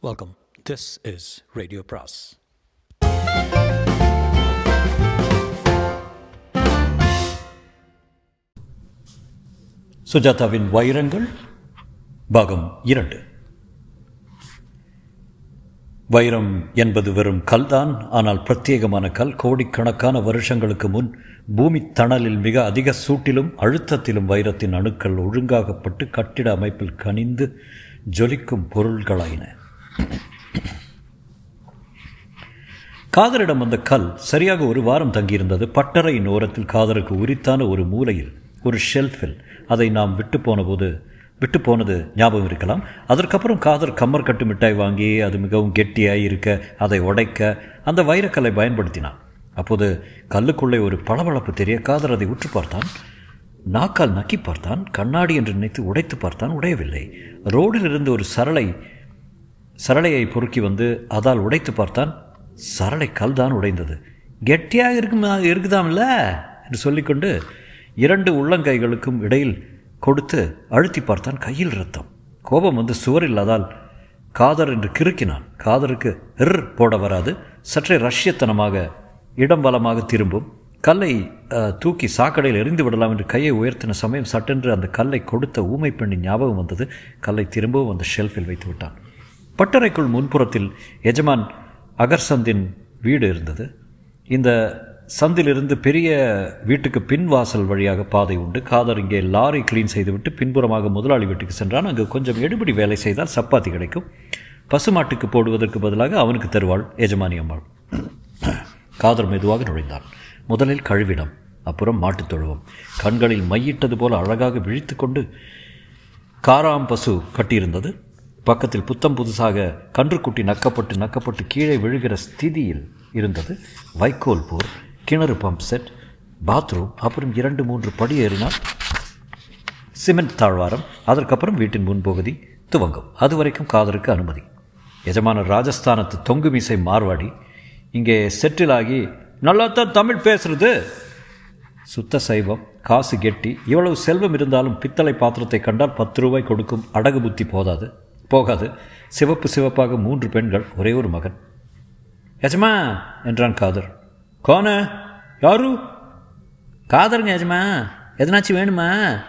Welcome this is radio பிராஸ் சுஜாதாவின் வைரங்கள் பாகம் இரண்டு. வைரம் என்பது வெறும் கல்தான் ஆனால் பிரத்யேகமான கல் கோடிக்கணக்கான வருஷங்களுக்கு முன் பூமி தணலில் மிக அதிக சூட்டிலும் அழுத்தத்திலும் வைரத்தின் அணுக்கள் ஒழுங்காகப்பட்டு கட்டிட அமைப்பில் கனிந்து ஜொலிக்கும் பொருள்களாயின. காதரிடம் வந்த கல் சரியாக ஒரு வாரம் தங்கியிருந்தது. பட்டறையின் ஓரத்தில் காதருக்கு உரித்தான ஒரு மூலையில் ஒரு ஷெல்ஃபில் அதை நாம் விட்டு போன போது விட்டு போனது ஞாபகம் இருக்கலாம். அதற்கப்புறம் காதர் கம்மர் கட்டு மிட்டாய் வாங்கி அது மிகவும் கெட்டியாய் இருக்க அதை உடைக்க அந்த வைரக்கல்லை பயன்படுத்தினான். அப்போது கல்லுக்குள்ளே ஒரு பளபளப்பு தெரிய காதர் அதை உற்று பார்த்தான். நாக்கால் நக்கி பார்த்தான். கண்ணாடி என்று நினைத்து உடைத்து பார்த்தான். உடையவில்லை. ரோடில் இருந்து ஒரு சரளை சரளையை பொறுக்கி வந்து அதால் உடைத்து பார்த்தான் சரளை கல் தான் உடைந்தது. கெட்டியாக இருக்குமா இருக்குதாம்ல என்று சொல்லிக்கொண்டு இரண்டு உள்ளங்கைகளுக்கும் இடையில் கொடுத்து அழுத்தி பார்த்தான் கையில் ரத்தம் கோபம் வந்து சுவர் இல்லாதால் காதர் என்று கிறுக்கினான். காதருக்கு எர் போட வராது. சற்றே ரஷ்யத்தனமாக இடம் பலமாக திரும்பும். கல்லை தூக்கி சாக்கடையில் எறிந்து விடலாம் என்று கையை உயர்த்தின சமயம் சட்டென்று அந்த கல்லை கொடுத்த ஊமை பெண்ணின் ஞாபகம் வந்தது. கல்லை திரும்பவும் அந்த ஷெல்ஃபில் வைத்து விட்டான் பட்டறைக்குள் முன்புறத்தில் எஜமான் அகர்சந்தின் வீடு இருந்தது. இந்த சந்திலிருந்து பெரிய வீட்டுக்கு பின் வாசல் வழியாக பாதை உண்டு. காதர் இங்கே லாரி க்ளீன் செய்துவிட்டு பின்புறமாக முதலாளி வீட்டுக்கு சென்றான். அங்கு கொஞ்சம் எடுபடி வேலை செய்தால் சப்பாத்தி கிடைக்கும். பசுமாட்டுக்கு போடுவதற்கு பதிலாக அவனுக்கு தருவாள் எஜமானி அம்மாள். காதர் மெதுவாக நுழைந்தான். முதலில் கழுவிடம் அப்புறம் மாட்டுத் தொழுவம். கண்களில் மையிட்டது போல அழகாக விழித்து கொண்டு காராம் பசு கட்டியிருந்தது. பக்கத்தில் புத்தம் புதுசாக கன்றுக்குட்டி நக்கப்பட்டு நக்கப்பட்டு கீழே விழுகிற ஸ்திதியில் இருந்தது. வைக்கோல் போர் கிணறு பம்ப் செட் பாத்ரூம் அப்புறம் இரண்டு மூன்று படி ஏறினால் சிமெண்ட் தாழ்வாரம் அதற்கப்புறம் வீட்டின் முன்பகுதி துவங்கும். அது வரைக்கும் காதலுக்கு அனுமதி. எஜமானர் ராஜஸ்தானத்து தொங்கு மீசை மார்வாடி இங்கே செட்டில் ஆகி நல்லாத்தான் தமிழ் பேசுறது. சுத்த சைவம் காசு கெட்டி இவ்வளவு செல்வம் இருந்தாலும் பித்தளை பாத்திரத்தை கண்டால் பத்து ரூபாய் கொடுக்கும் அடகு புத்தி போதாது. போகாது. சிவப்பு சிவப்பாக மூன்று பெண்கள் ஒரே ஒரு மகன். எஜமா என்றான் காதர். கோன யாரு? காதருங்க எஜமா. எதனாச்சும் வேணுமா?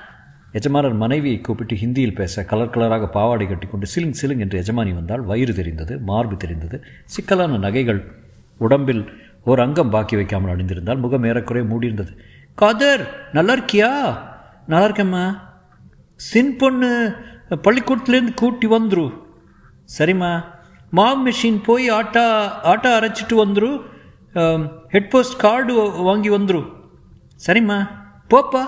எஜமானர் மனைவியை கூப்பிட்டு ஹிந்தியில் பேச கலர் கலராக பாவாடை கட்டிக்கொண்டு சிலிங் சிலிங் என்று எஜமானி வந்தால் வயிறு தெரிந்தது மார்பு தெரிந்தது. சிக்கலான நகைகள் உடம்பில் ஒரு அங்கம் பாக்கி வைக்காமல் அணிந்திருந்தால் முகம் ஏறக்குறைய மூடியிருந்தது. காதர் நல்லா இருக்கியா? நல்லா இருக்கேம்மா. சின் பொண்ணு பள்ளிக்கூட்டிலேருந்து கூட்டி வந்துரு. சரிம்மா? மாம் மிஷின் போய் ஆட்டா ஆட்டா அரைச்சிட்டு வந்துரு. ஹெட் போஸ்ட் கார்டு வாங்கி வந்துரு. சரிம்மா? போப்பா.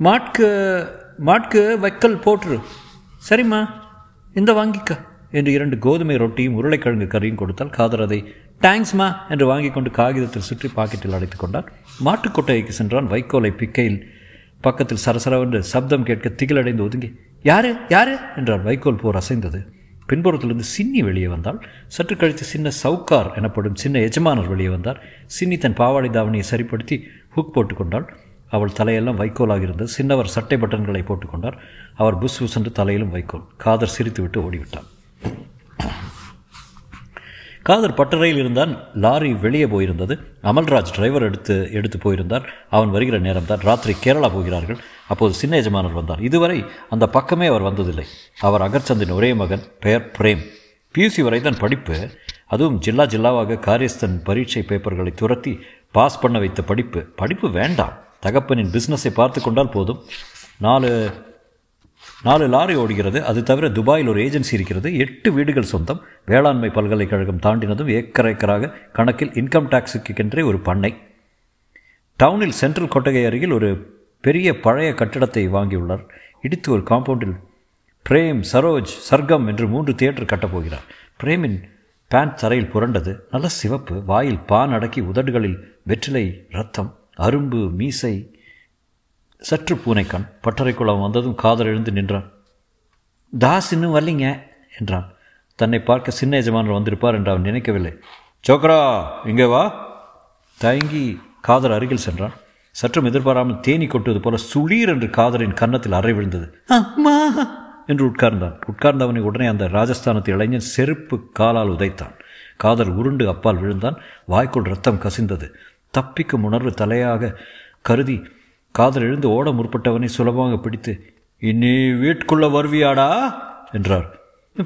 மாட்கு மாட்கு வைக்கல் போட்டுரு. சரிம்மா? இந்த வாங்கிக்க. என்று இரண்டு கோதுமை ரொட்டியும் உருளைக்கிழங்கு கறியும் கொடுத்தால் காதர் அதை தேங்க்ஸ்மா என்று வாங்கி கொண்டு காகிதத்தில் சுற்றி பாக்கெட்டில் அடைத்துக் கொண்டான். மாட்டுக்கொட்டைக்கு சென்றான் வைக்கோலை பிக்கையில். பக்கத்தில் சரசரவென்று சப்தம் கேட்க திகிலடைந்து ஒதுங்கி யாரு? யாரு? என்றார் வைக்கோல் போர் அசைந்தது. பின்புறத்திலிருந்து சின்னி வெளியே வந்தாள். சற்று கழித்து சின்ன சவுக்கார் எனப்படும் சின்ன எஜமானர் வெளியே வந்தார். சின்னி தன் பாவாடை தாவணியை சரிப்படுத்தி ஹுக் போட்டுக்கொண்டாள் அவள் தலையெல்லாம் வைக்கோலாக இருந்தது சின்னவர் சட்டை பட்டன்களை போட்டுக்கொண்டார் அவர் புஸ் புஸ் என்று தலையிலும் வைக்கோல் காதர் சிரித்துவிட்டு ஓடிவிட்டான் காதர் பட்டறையில் இருந்தான். லாரி வெளியே போயிருந்தது. அமல்ராஜ் டிரைவர் எடுத்து எடுத்து போயிருந்தார். அவன் வருகிற நேரம் தான் ராத்திரி கேரளா போகிறார்கள். அப்போது சின்ன எஜமானர் வந்தார். இதுவரை அந்த பக்கமே அவர் வந்ததில்லை. அவர் அகர்ச்சந்தின் ஒரே மகன் பெயர் பிரேம். பியூசி வரை தான் படிப்பு. அதுவும் ஜில்லா ஜில்லாவாக காரியஸ்தன் பரீட்சை பேப்பர்களை துரத்தி பாஸ் பண்ண வைத்த படிப்பு. படிப்பு வேண்டாம். தகப்பனின் பிஸ்னஸை பார்த்து கொண்டால் போதும். நாலு நாலு லாரி ஓடுகிறது. அது தவிர துபாயில் ஒரு ஏஜென்சி இருக்கிறது. எட்டு வீடுகள் சொந்தம். வேளாண்மை பல்கலைக்கழகம் தாண்டினதும் ஏக்கர் ஏக்கராக கணக்கில் இன்கம் டேக்ஸுக்கென்றே ஒரு பண்ணை. டவுனில் சென்ட்ரல் கொட்டகை அருகில் ஒரு பெரிய பழைய கட்டிடத்தை வாங்கியுள்ளார். இடித்து ஒரு காம்பவுண்டில் பிரேம் சரோஜ் சர்க்கம் என்று மூன்று தியேட்டர் கட்டப்போகிறார் பிரேமின் பேண்ட் தரையில் புரண்டது. நல்ல சிவப்பு. வாயில் பான் அடக்கி உதடுகளில் வெற்றிலை ரத்தம் அரும்பு மீசை சற்று பூனைக்கண் பட்டறைக்குளம் வந்ததும் காதல் எழுந்து நின்றான். தாஸ் இன்னும் வரலிங்க என்றான். தன்னை பார்க்க சின்ன எஜமானர் வந்திருப்பார் என்று அவன் நினைக்கவில்லை. சோக்ரா இங்கே வா. தயங்கி காதர் அருகில் சென்றான். சற்றும் எதிர்பாராமல் தேனி கொட்டுவது போல சுளீர் என்று காதரின் கன்னத்தில் அறை விழுந்தது. அம்மா என்று உட்கார்ந்தான். உட்கார்ந்தவனை உடனே அந்த ராஜஸ்தானத்து இளைஞன் செருப்பு காலால் உதைத்தான். காதர் உருண்டு அப்பால் விழுந்தான். வாய்க்குள் ரத்தம் கசிந்தது. தப்பிக்கும் உணர்வு தலையாக கருதி காதல் எழுந்து ஓட முற்பட்டவனை சுலபமாக பிடித்து இனி வீட்டுக்குள்ள வருவியாடா? என்றார்.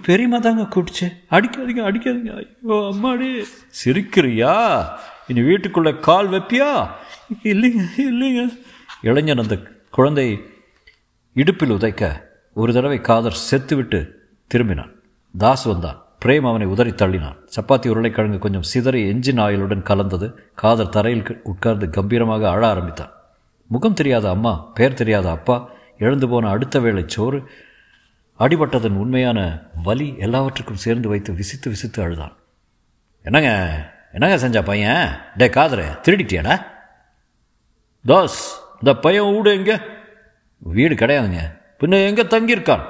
பெரியம்மா தாங்க கூப்பிடுச்சு அடிக்காதீங்க அடிக்காதீங்க. ஐயோ அம்மாடி. சிரிக்கிறியா? இனி வீட்டுக்குள்ள கால் வைப்பியா? இல்லைங்க இல்லைங்க. இளைஞன் அந்த குழந்தை இடுப்பில் உதைக்க ஒரு தடவை காதர் செத்துவிட்டு திரும்பினான். தாஸ் வந்தான். பிரேம் அவனை உதறி தள்ளினான். சப்பாத்தி உருளைக்கிழங்கு கொஞ்சம் சிதறி எஞ்சின் ஆயிலுடன் கலந்தது. காதர் தரையில் உட்கார்ந்து கம்பீரமாக அழ ஆரம்பித்தான். முகம் தெரியாத அம்மா பெயர் தெரியாத அப்பா எழுந்து போன அடுத்த வேளை சோறு அடிபட்டதன் உண்மையான வலி எல்லாவற்றுக்கும் சேர்ந்து வைத்து விசித்து விசித்து அழுதான். என்னங்க என்னங்க செஞ்சா பையன்? டே காதரே திருடிட்டியாடா? தாஸ் இந்த பையன் வீடு எங்க? வீடு கிடையாதுங்க. பின்ன எங்கே தங்கியிருக்கான்?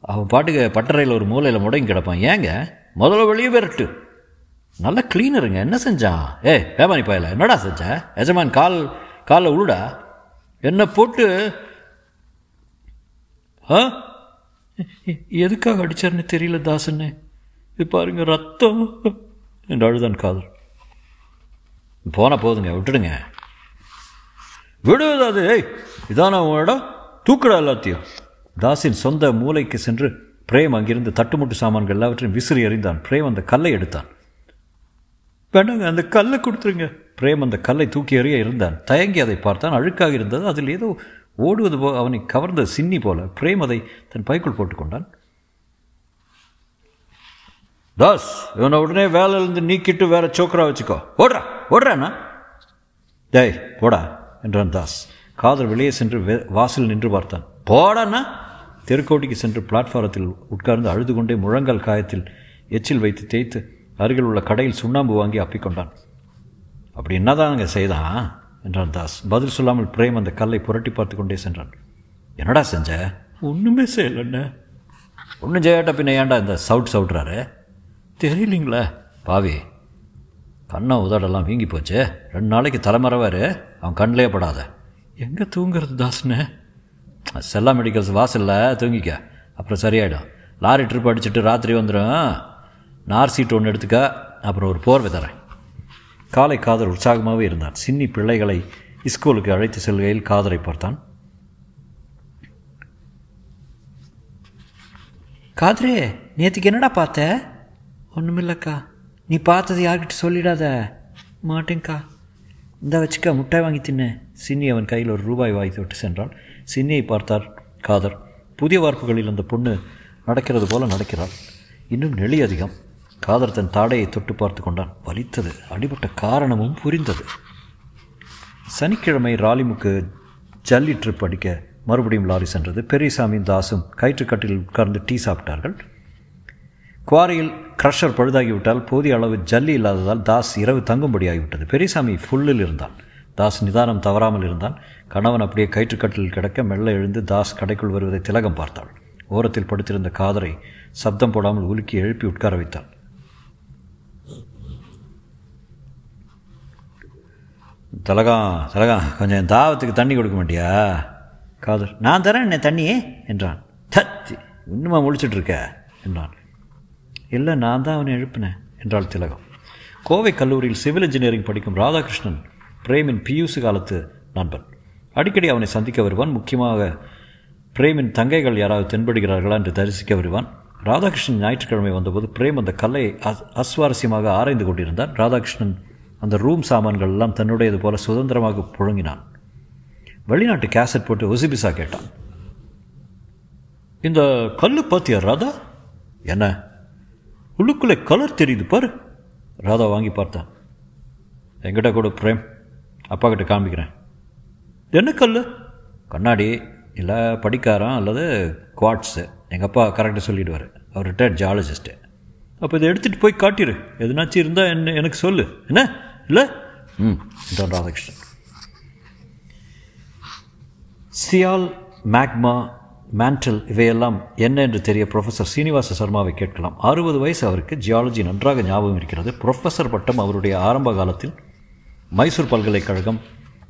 அவன் பாட்டுக்கு பட்டறையில் ஒரு மூலையில் முடங்கி கிடப்பான். ஏங்க முதல்ல வெளியே விரட்டு. நல்ல க்ளீனருங்க என்ன செஞ்சான்? ஏ வேமானி பயல என்னடா செஞ்ச? எஜமான் கால் காலை உழுடா என்னை போட்டு ஆ? எதுக்காக அடித்தார்னு தெரியல தாசன்னு. இது பாருங்க ரத்தம். என்று அழுதான் காதல். போனால் போதுங்க விட்டுடுங்க. விடுவதாது ஏய் இதான உன் இடம்? தூக்குடா எல்லாத்தையும். தாஸின் சொந்த மூளைக்கு சென்று பிரேம் அங்கிருந்து தட்டுமுட்டு சாமான்கள் எல்லாவற்றையும் விசிறி எறிந்தான். பிரேம் அந்த கல்லை எடுத்தான். வேண்டாங்க அந்த கல்லை கொடுத்துருங்க. பிரேம் அந்த கல்லை தூக்கி எறிய இருந்தான். தயங்கி அதை பார்த்தான். அழுக்காக இருந்தது. அதில் ஏதோ ஓடுவது போ அவனை கவர்ந்த சின்னி போல. பிரேம் அதை தன் பைக்குள் போட்டுக்கொண்டான். தாஸ் இவனை உடனே வேலையிலேருந்து நீக்கிட்டு வேற சோக்கரா வச்சுக்கோ. ஓடுறா ஓடுறாண்ணா டேய் போடா என்றான் தாஸ். காதல் வெளியே சென்று வாசல் நின்று பார்த்தான். போடாண்ணா தெருக்கோட்டிக்கு சென்று பிளாட்ஃபாரத்தில் உட்கார்ந்து அழுது கொண்டே முழங்கால் காயத்தில் எச்சில் வைத்து தேய்த்து அருகில் உள்ள கடையில் சுண்ணாம்பு வாங்கி அப்பிக்கொண்டான். அப்படி என்னதானுங்க செய்தான் என்றான் தாஸ். பதில் சொல்லாமல் பிரேம் அந்த கல்லை புரட்டி பார்த்து கொண்டே சென்றான். என்னடா செஞ்ச? ஒன்றுமே செய்யலண்ணே. ஒன்றும் செய்யாட்ட பின்ன ஏன்டா இந்த சவுட் சவுட்றாரு? தெரியலிங்களே. பாவி கண்ணை உதடெல்லாம் வீங்கி போச்சு. ரெண்டு நாளைக்கு தலைமறைவார் அவன் கண்ணிலே படாத. எங்கே தூங்குறது தாஸ்னே செல்லா மெடிக்கல்ஸ் வாசலில் தூங்கிக்க. அப்புறம் சரியாயிடும். லாரி ட்ரிப் அடிச்சுட்டு ராத்திரி வந்துடும் நார் சீட் ஒன்று எடுத்துக்க. அப்புறம் ஒரு போர்வை தரேன். காலை காதர் உற்சாகமாகவே இருந்தான். சின்னி பிள்ளைகளை ஸ்கூலுக்கு அழைத்து செல்கையில் காதரை பார்த்தான். காதரே நேற்றுக்கு என்னடா பார்த்த? ஒன்றுமில்லக்கா நீ பார்த்தது யார்கிட்ட சொல்லிடாத? மாட்டேங்க்கா. இந்த வச்சுக்கா முட்டாய் வாங்கி தின்னு. சின்னி அவன் கையில் ஒரு ரூபாய் வாங்கி விட்டு சென்றான். சின்னியை பார்த்தார் காதர் புதிய வார்ப்புகளில் அந்த பொண்ணு நடக்கிறது போல நடக்கிறாள். இன்னும் நெளி அதிகம். காதர் தன் தாடையை தொட்டு பார்த்து கொண்டான். வலித்தது. அடிபட்ட காரணமும் புரிந்தது. சனிக்கிழமை ராலிமுக்கு ஜல்லி ட்ரிப் அடிக்க மறுபடியும் லாரி சென்றது. பெரியசாமியும் தாசும் கயிற்றுக்கட்டில் உட்கார்ந்து டீ சாப்பிட்டார்கள். குவாரியில் க்ரஷர் பழுதாகிவிட்டால் போதிய அளவு ஜல்லி இல்லாததால் தாஸ் இரவு தங்கும்படியாகிவிட்டது. பெரியசாமி ஃபுல்லில் இருந்தான். தாஸ் நிதானம் தவறாமல் இருந்தான். கணவன் அப்படியே கயிற்றுக்கட்டில் கிடக்க மெல்ல எழுந்து தாஸ் கடைக்குள் வருவதை திலகம் பார்த்தாள். ஓரத்தில் படுத்திருந்த காதரை சப்தம் போடாமல் உலுக்கி எழுப்பி உட்கார வைத்தான். திலகம் தலகம் கொஞ்சம் தாவத்துக்கு தண்ணி கொடுக்க மாட்டியா? காதர் நான் தரேன் என்ன தண்ணியே என்றான். தத்தி இன்னுமா முழிச்சிட்ருக்க என்றான். இல்லை நான் தான் அவனை எழுப்பினேன் என்றாள் திலகம். கோவை கல்லூரியில் சிவில் இன்ஜினியரிங் படிக்கும் ராதாகிருஷ்ணன் பிரேமின் பியூசு காலத்து நண்பன். அடிக்கடி அவனை சந்திக்க வருவான். முக்கியமாக பிரேமின் தங்கைகள் யாராவது தென்படுகிறார்களா என்று தரிசிக்க வருவான். ராதாகிருஷ்ணன் ஞாயிற்றுக்கிழமை வந்தபோது பிரேம் அந்த கல்லை அஸ் அஸ்வாரஸ்யமாக ஆராய்ந்து கொண்டிருந்தான். ராதாகிருஷ்ணன் அந்த ரூம் சாமான்கள் எல்லாம் தன்னுடையது போல சுதந்திரமாக புழங்கினான். வெளிநாட்டு கேசட் போட்டு ஒசிபிசா கேட்டான். இந்த கல் பார்த்தியா ராதா? என்ன? உள்ளுக்குள்ளே கலர் தெரியுது பாரு. ராதா வாங்கி பார்த்தான். என்கிட்ட கூட பிரேம். அப்பா கிட்ட காமிக்கிறேன் என்ன கல் கண்ணாடி. இல்லை படிக்காரம் அல்லது குவாட்ஸு. எங்கள் அப்பா கரெக்டாக சொல்லிடுவார். அவர் ரிட்டையர்ட் ஜாலஜிஸ்ட்டு அப்போ இதை எடுத்துகிட்டு போய் காட்டிடு எதுனாச்சும் இருந்தால் என்ன எனக்கு சொல்லு. என்ன? இல்லை ம் என்றான் ராதாகிருஷ்ணன் சியால் மேக்மா மேண்டல் இவையெல்லாம் என்ன என்று தெரிய ப்ரொஃபஸர் சீனிவாச சர்மாவை கேட்கலாம். அறுபது வயசு அவருக்கு ஜியாலஜி நன்றாக ஞாபகம் இருக்கிறது. ப்ரொஃபஸர் பட்டம் அவருடைய ஆரம்ப காலத்தில் மைசூர் பல்கலைக்கழகம்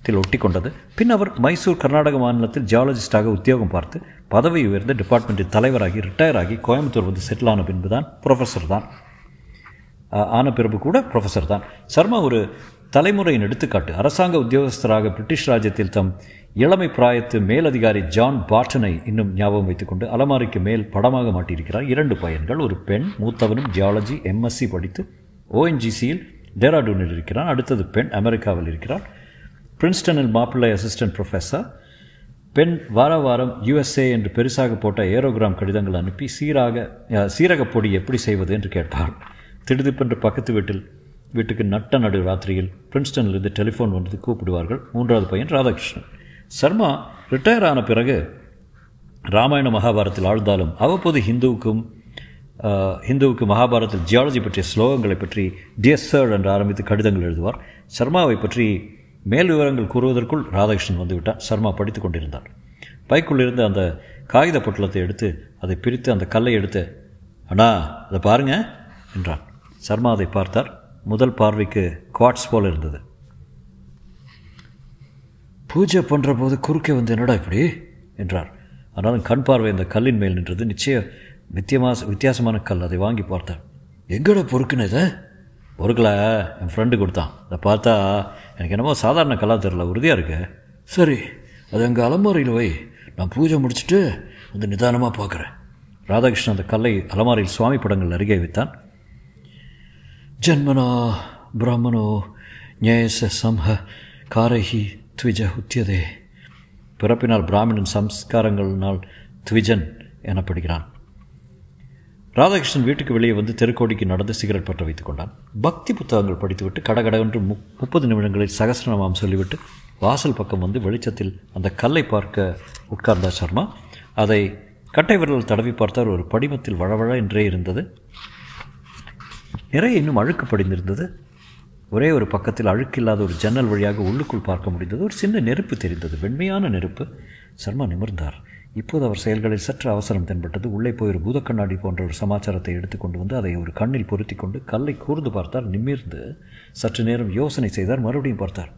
தில் ஒட்டி கொண்டது பின் அவர் மைசூர் கர்நாடக மாநிலத்தில் ஜியாலஜிஸ்டாக உத்தியோகம் பார்த்து பதவி உயர்ந்த டிபார்ட்மெண்ட்டின் தலைவராகி ரிட்டையர் ஆகி கோயம்புத்தூர் வந்து செட்டில் ஆன பின்பு தான் ப்ரொஃபஸர் தான். ஆன பிறகு கூட ப்ரொஃபஸர் தான். சர்மா ஒரு தலைமுறையின் எடுத்துக்காட்டு. அரசாங்க உத்தியோகஸ்தராக பிரிட்டிஷ் ராஜ்யத்தில் தம் இளமை பிராயத்து மேலதிகாரி ஜான் பாட்டனை இன்னும் ஞாபகம் வைத்துக்கொண்டு அலமாரிக்கு மேல் படமாக மாட்டியிருக்கிறார். இரண்டு பையன்கள் ஒரு பெண் மூத்தவனும் ஜியாலஜி எம்எஸ்சி படித்து ஓஎன்ஜிசியில் டேராடூனில் இருக்கிறான். அடுத்தது பெண் அமெரிக்காவில் இருக்கிறார் பிரின்ஸ்டனில் மாப்பிள்ளை அசிஸ்டன்ட் ப்ரொஃபஸர் பெண் வார வாரம் யுஎஸ்ஏ என்று பெருசாக போட்ட ஏரோகிராம் கடிதங்கள் அனுப்பி சீராக சீரகப் பொடி எப்படி செய்வது என்று கேட்பார் திடுதிப்பென்று பக்கத்து வீட்டில் வீட்டுக்கு நட்ட நடு ராத்திரியில் பிரின்ஸ்டனிலிருந்து டெலிஃபோன் வந்து கூப்பிடுவார்கள் மூன்றாவது பையன் ராதாகிருஷ்ணன். சர்மா ரிட்டையர் ஆன பிறகு ராமாயண மகாபாரத்தில் ஆழ்ந்தாலும் அவ்வப்போது ஹிந்துவுக்கும் ஹிந்துவுக்கு மகாபாரதத்தில் ஜியாலஜி பற்றிய ஸ்லோகங்களை பற்றி டியர் சார் என்று ஆரம்பித்து கடிதங்கள் எழுதுவார். சர்மாவை பற்றி மேல் விவரங்கள் கூறுவதற்குள் ராதாகிருஷ்ணன் வந்துவிட்டார் சர்மா படித்து கொண்டிருந்தார் பைக்குள்ளிருந்து அந்த காகித பொட்டலத்தை எடுத்து அதை பிரித்து அந்த கல்லை எடுத்து அண்ணா அதை பாருங்க என்றான். சர்மா அதை பார்த்தார். முதல் பார்வைக்கு குவாட்ஸ் போல் இருந்தது. பூஜை பண்ணுற போது குறுக்கே வந்து என்னடா இப்படி? என்றார். ஆனாலும் கண் பார்வை அந்த கல்லின் மேல் நின்றது. நிச்சயம் வித்தியமா வித்தியாசமான கல். அதை வாங்கி பார்த்தார். எங்கடா பொறுக்குன்னு இதை? பொறுக்கலை. என் ஃப்ரெண்டு கொடுத்தான். அதை பார்த்தா எனக்கு என்னமோ சாதாரண கல்லாக தெரில உறுதியாக இருக்கு. சரி அது எங்கள் அலமாரியில் வை. நான் பூஜை முடிச்சுட்டு வந்து நிதானமாக பார்க்குறேன். ராதாகிருஷ்ணன் அந்த கல்லை அலமாரியில் சுவாமி படங்கள் அருகே வைத்தான். ஜன்மனோ பிரம்மனோ ஞேச சம்ஹ காரஹி த்விஜ உத்தியதே பிறப்பினால் பிராமணன் சம்ஸ்காரங்களினால் த்விஜன் எனப்படுகிறான். ராதாகிருஷ்ணன் வீட்டுக்கு வெளியே வந்து தெருக்கோடிக்கு நடந்து சிகரெட் பற்ற வைத்துக் கொண்டான். பக்தி புத்தகங்கள் படித்துவிட்டு கடகடவென்று மு முப்பது நிமிடங்களில் சகசிரநாமம் சொல்லிவிட்டு வாசல் பக்கம் வந்து வெளிச்சத்தில் அந்த கல்லை பார்க்க உட்கார்ந்தார் சர்மா. அதை கட்டை விரல் தடவி பார்த்தார் ஒரு படிமத்தில் வழவழ என்றே இருந்தது. நிறைய இன்னும் அழுக்கு படிந்திருந்தது ஒரே ஒரு பக்கத்தில் அழுக்கில்லாத ஒரு ஜன்னல் வழியாக உள்ளுக்குள் பார்க்க முடிந்தது. ஒரு சின்ன நெருப்பு தெரிந்தது. வெண்மையான நெருப்பு. சர்மா நிமிர்ந்தார். இப்போது அவர் செயல்களில் சற்று அவசரம் தென்பட்டது. உள்ளே போய் ஒரு பூதக்கண்ணாடி போன்ற ஒரு சமாச்சாரத்தை எடுத்துக்கொண்டு வந்து அதை ஒரு கண்ணில் பொருத்தி கொண்டு கல்லை கூர்ந்து பார்த்தார். நிமிர்ந்து சற்று நேரம் யோசனை செய்தார். மறுபடியும் பார்த்தார்.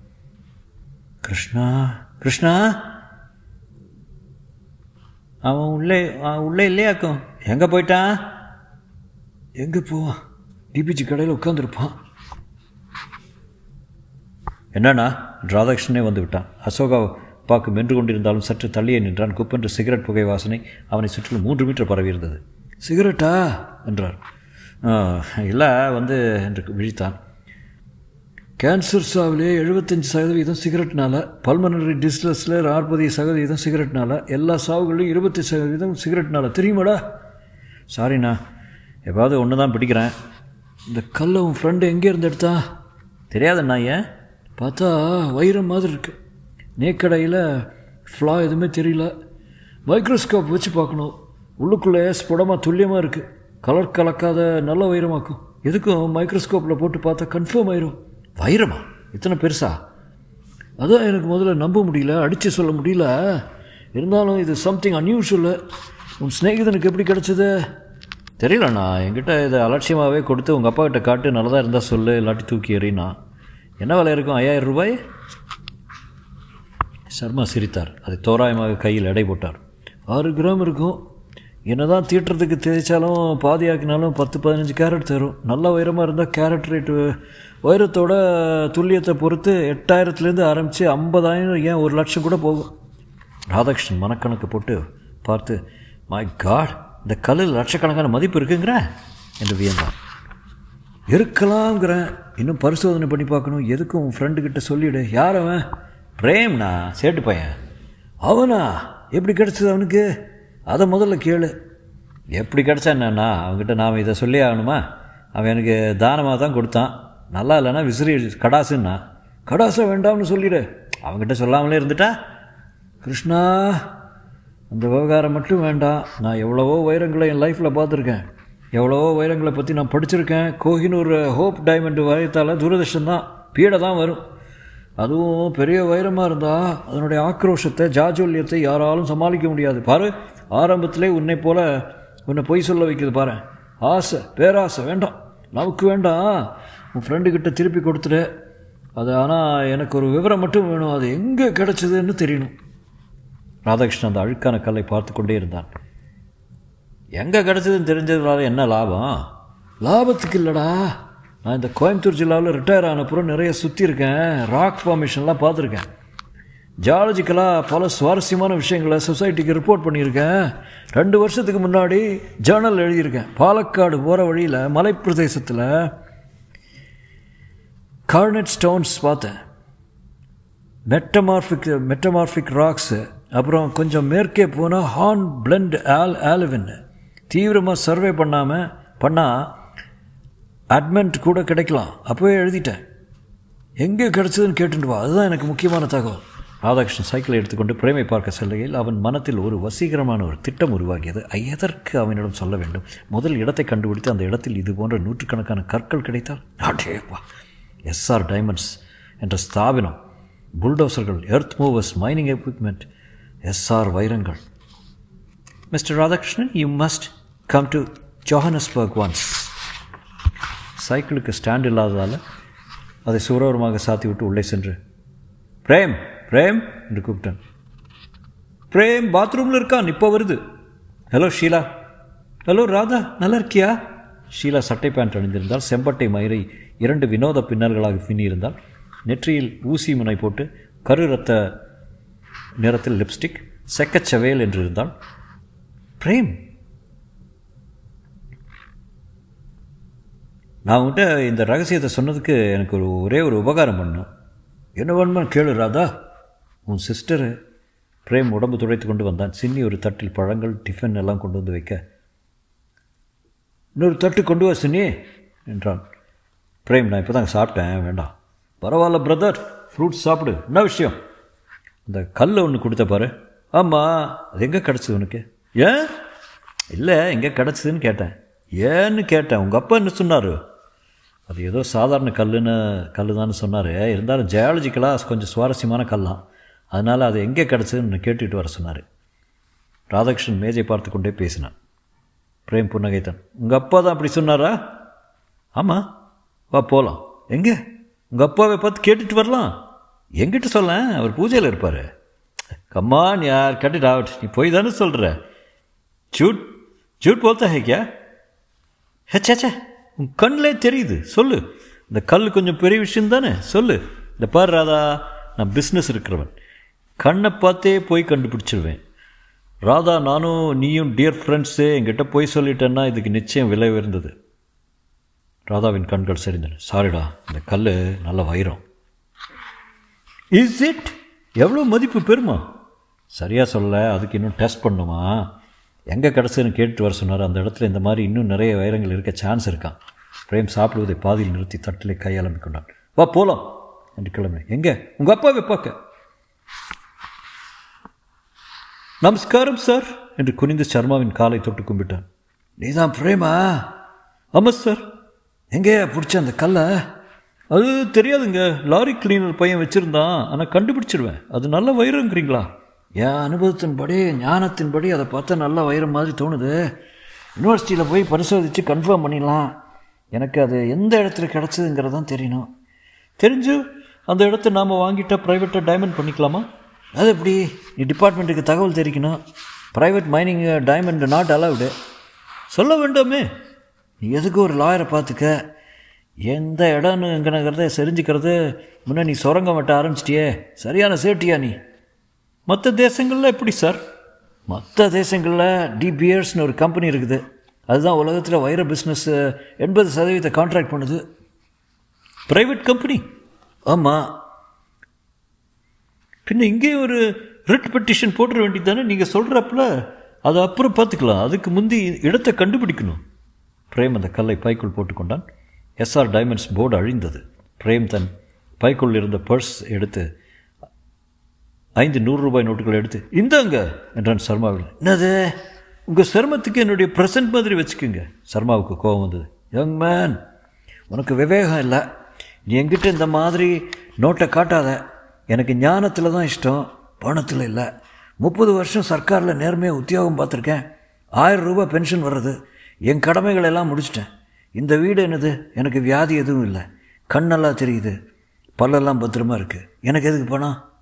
கிருஷ்ணா கிருஷ்ணா! அவன் உள்ளே உள்ளே இல்லையாக்கும். எங்கே போயிட்டான்? எங்கே போவான்? டிபிஜி கடையில் உட்காந்துருப்பான் என்னண்ணா? ராதாகிருஷ்ணனே வந்து விட்டான் அசோகா பாக்கு மென்று கொண்டிருந்தாலும் சற்று தள்ளியே நின்றான். குப்பென்று சிகரெட் புகை வாசனை அவனை சுற்றிலும் மூன்று மீட்டர் பரவி இருந்தது. சிகரெட்டா? என்றார். இல்லை வந்து என்று விழித்தான். கேன்சர் சாவிலே எழுபத்தஞ்சு சதவீதம் சிகரெட்னால பல்மனரி டிஸ்ட்ரஸில் நாற்பது சதவீதம் சிகரெட்னால எல்லா சாவுகளையும் இருபத்தி சதவீதம் சிகரெட்னால. தெரியுமாடா? சாரிண்ணா எப்பாவது ஒன்று தான் பிடிக்கிறேன். இந்த கல்லை உன் ஃப்ரெண்டு எங்கே இருந்து எடுத்தா? தெரியாதுண்ணா ஏன் பார்த்தா வைரம் மாதிரி இருக்குது நேக்கடையில் ஃப்ளா எதுவுமே தெரியல. மைக்ரோஸ்கோப் வச்சு பார்க்கணும். உள்ளுக்குள்ளே ஸ்புடமாக துல்லியமாக இருக்குது கலர் கலக்காத நல்ல வைரமாக்கும். எதுக்கும் மைக்ரோஸ்கோப்பில் போட்டு பார்த்தா கன்ஃபார்ம் ஆயிரும். வைரமா? இத்தனை பெருசா? அதான் எனக்கு முதல்ல நம்ப முடியல அடித்து சொல்ல முடியல. இருந்தாலும் இது சம்திங் அன்யூஷுவல் உன் ஸ்நேகிதனுக்கு எப்படி கிடச்சிது? தெரியலண்ணா. என்கிட்ட இதை அலட்சியமாகவே கொடுத்து உங்கள் அப்பா கிட்ட காட்டு நல்லதாக இருந்தால் சொல்லு இல்லாட்டி தூக்கி எறினா. என்ன விலை இருக்கும்? ஐயாயிரம் ரூபாய்? சர்மா சிரித்தார். அதை தோராயமாக கையில் எடை போட்டார். ஆறு கிராம் இருக்கும். என்ன தான் தீட்டுறதுக்கு தேய்ச்சாலும் பாதியாக்கினாலும் பத்து பதினஞ்சு கேரட் தரும். நல்ல உயரமாக இருந்தால் கேரட் ரேட்டு உயரத்தோட துல்லியத்தை பொறுத்து எட்டாயிரத்துலேருந்து ஆரம்பித்து ஐம்பதாயிரம் ஏன் ஒரு லட்சம் கூட போகும்? ராதாகிருஷ்ணன் மனக்கணக்கு போட்டு பார்த்து மை காட் இந்த கல்லில் லட்சக்கணக்கான மதிப்பு இருக்குங்கிற? என்று வியந்தான். இருக்கலாம்ங்கிறேன் இன்னும் பரிசோதனை பண்ணி பார்க்கணும். எதுக்கும் உன் ஃப்ரெண்டுக்கிட்ட சொல்லிவிடு யார் அவன்? பிரேம்ண்ணா சேட்டு பையன். அவனா? எப்படி கிடச்சது அவனுக்கு? அதை முதல்ல கேளு. எப்படி கிடச்சா என்னண்ணா அவன்கிட்ட நாம் இதை சொல்லி ஆகணுமா? அவன் எனக்கு தானமாக தான் கொடுத்தான். நல்லா இல்லைன்னா விசிறி கடாசுன்னா. கடாசை வேண்டாம்னு சொல்லிடு. அவங்ககிட்ட சொல்லாமலே இருந்துட்டா? கிருஷ்ணா அந்த விவகாரம் மட்டும் வேண்டாம். நான் எவ்வளவோ வைரங்களை என் லைஃப்பில் பார்த்துருக்கேன். எவ்வளவோ வைரங்களை பற்றி நான் படிச்சிருக்கேன். கோஹினூர் ஹோப் டைமண்ட் வயத்தால் தூரதர்ஷன் தான். பீடை தான் வரும். அதுவும் பெரிய வைரமாக இருந்தால் அதனுடைய ஆக்ரோஷத்தை ஜாஜோல்யத்தை யாராலும் சமாளிக்க முடியாது. பாரு ஆரம்பத்திலே உன்னை போல் உன்னை பொய் சொல்ல வைக்கிறது பாரு. ஆசை பேராசை வேண்டாம். நமக்கு வேண்டாம். உன் ஃப்ரெண்டுக்கிட்ட திருப்பி கொடுத்துரு அது ஆனால் எனக்கு ஒரு விவரம் மட்டும் வேணும். அது எங்கே கிடச்சிதுன்னு தெரியணும். ராதாகிருஷ்ணன் அந்த அழுக்கான கல்லை பார்த்து கொண்டே இருந்தான். எங்கே கிடச்சதுன்னு தெரிஞ்சதுனால என்ன லாபம்? லாபத்துக்கு இல்லைடா. நான் இந்த கோயம்புத்தூர் ஜில்லாவில் ரிட்டையர் ஆனப்புறம் நிறைய சுற்றி இருக்கேன். ராக் ஃபார்மேஷன்லாம் பார்த்துருக்கேன். ஜாலஜிக்கலாக பல சுவாரஸ்யமான விஷயங்களை சொசைட்டிக்கு ரிப்போர்ட் பண்ணியிருக்கேன். ரெண்டு வருஷத்துக்கு முன்னாடி ஜேர்னல் எழுதியிருக்கேன். பாலக்காடு போகிற வழியில் மலைப்பிரதேசத்தில் கார்னட் ஸ்டோன்ஸ் பார்த்தேன். மெட்டமார்பிக் மெட்டமார்பிக் ராக்ஸு அப்புறம் கொஞ்சம் மேற்கே போனால் ஹார்ன் பிளெண்ட் ஆல் ஆலவின்னு தீவிரமாக சர்வே பண்ணாமல் பண்ணால் அட்மெண்ட் கூட கிடைக்கலாம். அப்போவே எழுதிட்டேன். எங்கே கிடச்சதுன்னு கேட்டுட்டு வா. அதுதான் எனக்கு முக்கியமான தகவல். ராதாகிருஷ்ணன் சைக்கிளை எடுத்துக்கொண்டு பிரேமை பார்க்க செல்லுகையில் அவன் மனத்தில் ஒரு வசீகரமான ஒரு திட்டம் உருவாகியது. எதற்கு அவனிடம் சொல்ல வேண்டும்? முதல் இடத்தை கண்டுபிடித்து அந்த இடத்தில் இது போன்ற நூற்றுக்கணக்கான கற்கள் கிடைத்தால்? அடேப்பா எஸ்ஆர் டைமண்ட்ஸ் என்ற ஸ்தாபனம். புல்டோசர்கள் earth movers mining equipment SR வைரங்கள். Mister Radhakrishnan you must come to Johannesburg once சைக்கிளுக்கு stand இல்லாததால் அதை சுரவரமாக சாத்தி விட்டு உள்ளே சென்று பிரேம் பிரேம் என்று கூப்பிட்டேன். பிரேம் பாத்ரூமில் இருக்கான் இப்போ வருது. ஹலோ ஷீலா. ஹலோ ராதா நல்லா இருக்கியா? ஷீலா சட்டை பேண்ட் அணிந்திருந்தால் செம்பட்டை மயிரை இரண்டு வினோத பின்னல்களாக பின்னியிருந்தால் நெற்றியில் ஊசி முனை போட்டு கரு ரத்த நிறத்தில் லிப்ஸ்டிக் செக்கச்சவேல் என்று இருந்தால் பிரேம். நான் உங்கள்கிட்ட இந்த ரகசியத்தை சொன்னதுக்கு எனக்கு ஒரு ஒரே ஒரு உபகாரம் பண்ணும் என்ன வேணுமா கேளு ராதா. உன் சிஸ்டரு பிரேம் உடம்பு துடைத்து கொண்டு வந்தான். சின்னி ஒரு தட்டில் பழங்கள் டிஃபன் எல்லாம் கொண்டு வந்து வைக்க. இன்னொரு தட்டு கொண்டு வா சின்னி என்றான். பிரேம் நான் இப்போ தாங்க சாப்பிட்டேன் வேண்டாம். பரவாயில்ல பிரதர் ஃப்ரூட்ஸ் சாப்பிடு. என்ன விஷயம்? இந்த கல் ஒன்று கொடுத்த பாரு. ஆமாம் அது எங்கே கிடச்சிது உனக்கு? ஏன்? இல்லை எங்கே கிடச்சிதுன்னு கேட்டேன். ஏன்னு கேட்டேன். உங்கள் அப்பா என்ன சொன்னார்? அது ஏதோ சாதாரண கல்லுன்னு கல் தான் சொன்னார். இருந்தாலும் ஜியாலஜிக்கலாக கொஞ்சம் சுவாரஸ்யமான கல்லாம். அதனால் அது எங்கே கிடச்சிதுன்னு கேட்டுட்டு வர சொன்னார். ராதாகிருஷ்ணன் மேஜை பார்த்து கொண்டே பேசினான். பிரேம் புன்னகைத்தன் உங்கள் அப்பா தான் அப்படி சொன்னாரா? ஆமாம் வா போகலாம் எங்கே? உங்கள் அப்பாவை பார்த்து கேட்டுட்டு வரலாம். எங்கிட்ட சொல்ல அவர் பூஜையில் இருப்பார். கம்மான் யார் கட் இட் நீ போய் தானே சொல்கிற ஜூட் ஜூட் போல்தா ஹேக்கியா ஹெச்சேச்சே உன் கண்ணிலே தெரியுது. சொல்லு. இந்த கல் கொஞ்சம் பெரிய விஷயம் தானே? சொல்லு. இந்த பார் ராதா நான் பிஸ்னஸ் இருக்கிறவன். கண்ணை பார்த்தே போய் கண்டுபிடிச்சிருவேன். ராதா நானும் நீயும் டியர் ஃப்ரெண்ட்ஸு என்கிட்ட போய் சொல்லிட்டேன்னா இதுக்கு நிச்சயம் விலை உயர்ந்தது. ராதாவின் கண்கள் சரிந்தன. சாரிடா இந்த கல் நல்ல வைரம். இஸ் இட் எவ்வளோ மதிப்பு பெறுமா? சரியாக சொல்ல அதுக்கு இன்னும் டெஸ்ட் பண்ணுமா? எங்கே கிடச்சுன்னு கேட்டுட்டு வர சொன்னார் அந்த இடத்துல இந்த மாதிரி இன்னும் நிறைய வைரங்கள் இருக்க சான்ஸ் இருக்கான் பிரேம் சாப்பிடுவதை பாதியில் நிறுத்தி தட்டிலே கையாளம்பி கொண்டான். வா போகலாம் என்று கிளம்பி எங்கே? உங்கள் அப்பாவை பார்க்க. நமஸ்காரம் சார் என்று குனிந்து சர்மாவின் காலை தொட்டு கும்பிட்டான். நீதான் பிரேமா? ஆமாம் சார். எங்கேயா பிடிச்ச அந்த கல்லை? அது தெரியாதுங்க. லாரி கிளீனர் பையன் வச்சுருந்தான். ஆனால் கண்டுபிடிச்சிடுவேன் அது நல்ல வைரங்கிறீங்களா என் அனுபவத்தின்படி ஞானத்தின்படி அதை பார்த்தா நல்ல வைரம் மாதிரி தோணுது. யூனிவர்சிட்டியில் போய் பரிசோதித்து கன்ஃபார்ம் பண்ணிடலாம். எனக்கு அது எந்த இடத்துல கிடச்சதுங்கிறது தான் தெரியணும். தெரிஞ்சு அந்த இடத்த நாம் வாங்கிட்டா ப்ரைவேட்டாக டைமண்ட் பண்ணிக்கலாமா? அது எப்படி? நீ டிபார்ட்மெண்ட்டுக்கு தகவல் தெரிவிக்கணும். Private mining diamond not allowed சொல்ல வேண்டாமே. நீ எதுக்கு ஒரு லாயரை பார்த்துக்க? எந்த இடம்னு இடம்னுங்கிறத செரிஞ்சுக்கிறது முன்னே நீ சுரங்கம் வெட்ட ஆரம்பிச்சிட்டியே. சரியான சேட்டியா நீ. மற்ற தேசங்களில் எப்படி சார்? மற்ற தேசங்களில் டிபியர்ஸ்னு ஒரு கம்பெனி இருக்குது. அதுதான் உலகத்தில் வைர பிஸ்னஸ் எண்பது சதவீதத்தை கான்ட்ராக்ட் பண்ணுது. ப்ரைவேட் கம்பெனி ஆமாம் பின்ன இங்கே ஒரு ரிட் பெட்டிஷன் போட்டுற வேண்டியது தானே நீங்கள் சொல்கிறப்பல அதை அப்புறம் பார்த்துக்கலாம். அதுக்கு முந்தி இடத்தை கண்டுபிடிக்கணும். பிரேம் அந்த கல்லை பைக்குள் போட்டுக்கொண்டான். எஸ்ஆர் டைமண்ட்ஸ் போர்டு அழிந்தது. பிரேம் தன் பைக்குள் இருந்த பர்ஸ் எடுத்து ஐந்து நூறு ரூபாய் நோட்டுகள் எடுத்து இந்தாங்க என்றான் சர்மாவில் என்னது? உங்கள் சிரமத்துக்கு என்னுடைய ப்ரெசன்ட் மாதிரி வச்சுக்கோங்க. சர்மாவுக்கு கோபம் வந்தது. யங் மேன் உனக்கு விவேகம் இல்லை. நீ எங்கிட்ட இந்த மாதிரி நோட்டை காட்டாத. எனக்கு ஞானத்தில் தான் இஷ்டம் பணத்தில் இல்லை. முப்பது வருஷம் சர்க்காரில் நேர்மையாக உத்தியோகம் பார்த்துருக்கேன். ஆயிரம் ரூபாய் பென்ஷன் வர்றது. என் கடமைகள் எல்லாம் முடிச்சிட்டேன். இந்த வீடு என்னது? எனக்கு வியாதி எதுவும் இல்லை. கண்ணெல்லாம் தெரியுது. பல்லெல்லாம் பத்திரமா இருக்கு. எனக்கு எதுக்கு பணம்?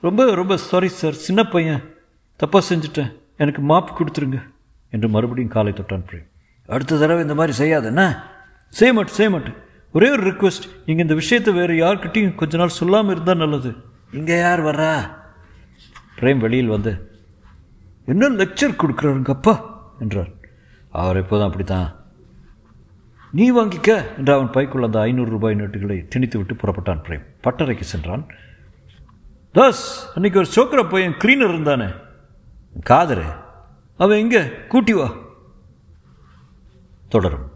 ரொம்ப ரொம்ப சாரி சார் சின்ன பையன். தப்பாக செஞ்சுட்டேன். எனக்கு மாப்பு கொடுத்துருங்க. என்று மறுபடியும் காலை தொட்டான் பிரேம். அடுத்த தடவை இந்த மாதிரி செய்யாதுண்ணா செய்ய மாட்டேன் செய்ய மாட்டேன். ஒரே ஒரு ரிக்வெஸ்ட் நீங்கள் இந்த விஷயத்தை வேறு யார்கிட்டையும் கொஞ்ச நாள் சொல்லாமல் இருந்தால் நல்லது. இங்கே யார் வர்றா? பிரேம் வெளியில் வந்து என்ன லெக்சர் கொடுக்குறாருங்க அப்பா? என்றார். அவர் எப்போதும் அப்படித்தான். நீ வாங்கிக்க என்று அவன் பைக்குள்ள அந்த ஐநூறு ரூபாய் நோட்டுகளை திணித்து விட்டு புறப்பட்டான் பிரேம். பட்டறைக்கு சென்றான். தாஸ் அன்னைக்கு ஒரு சோக்கர பையன் கிளீனர் இருந்தானே. காதரு. அவன் எங்கே? கூட்டி வா. தொடரும்.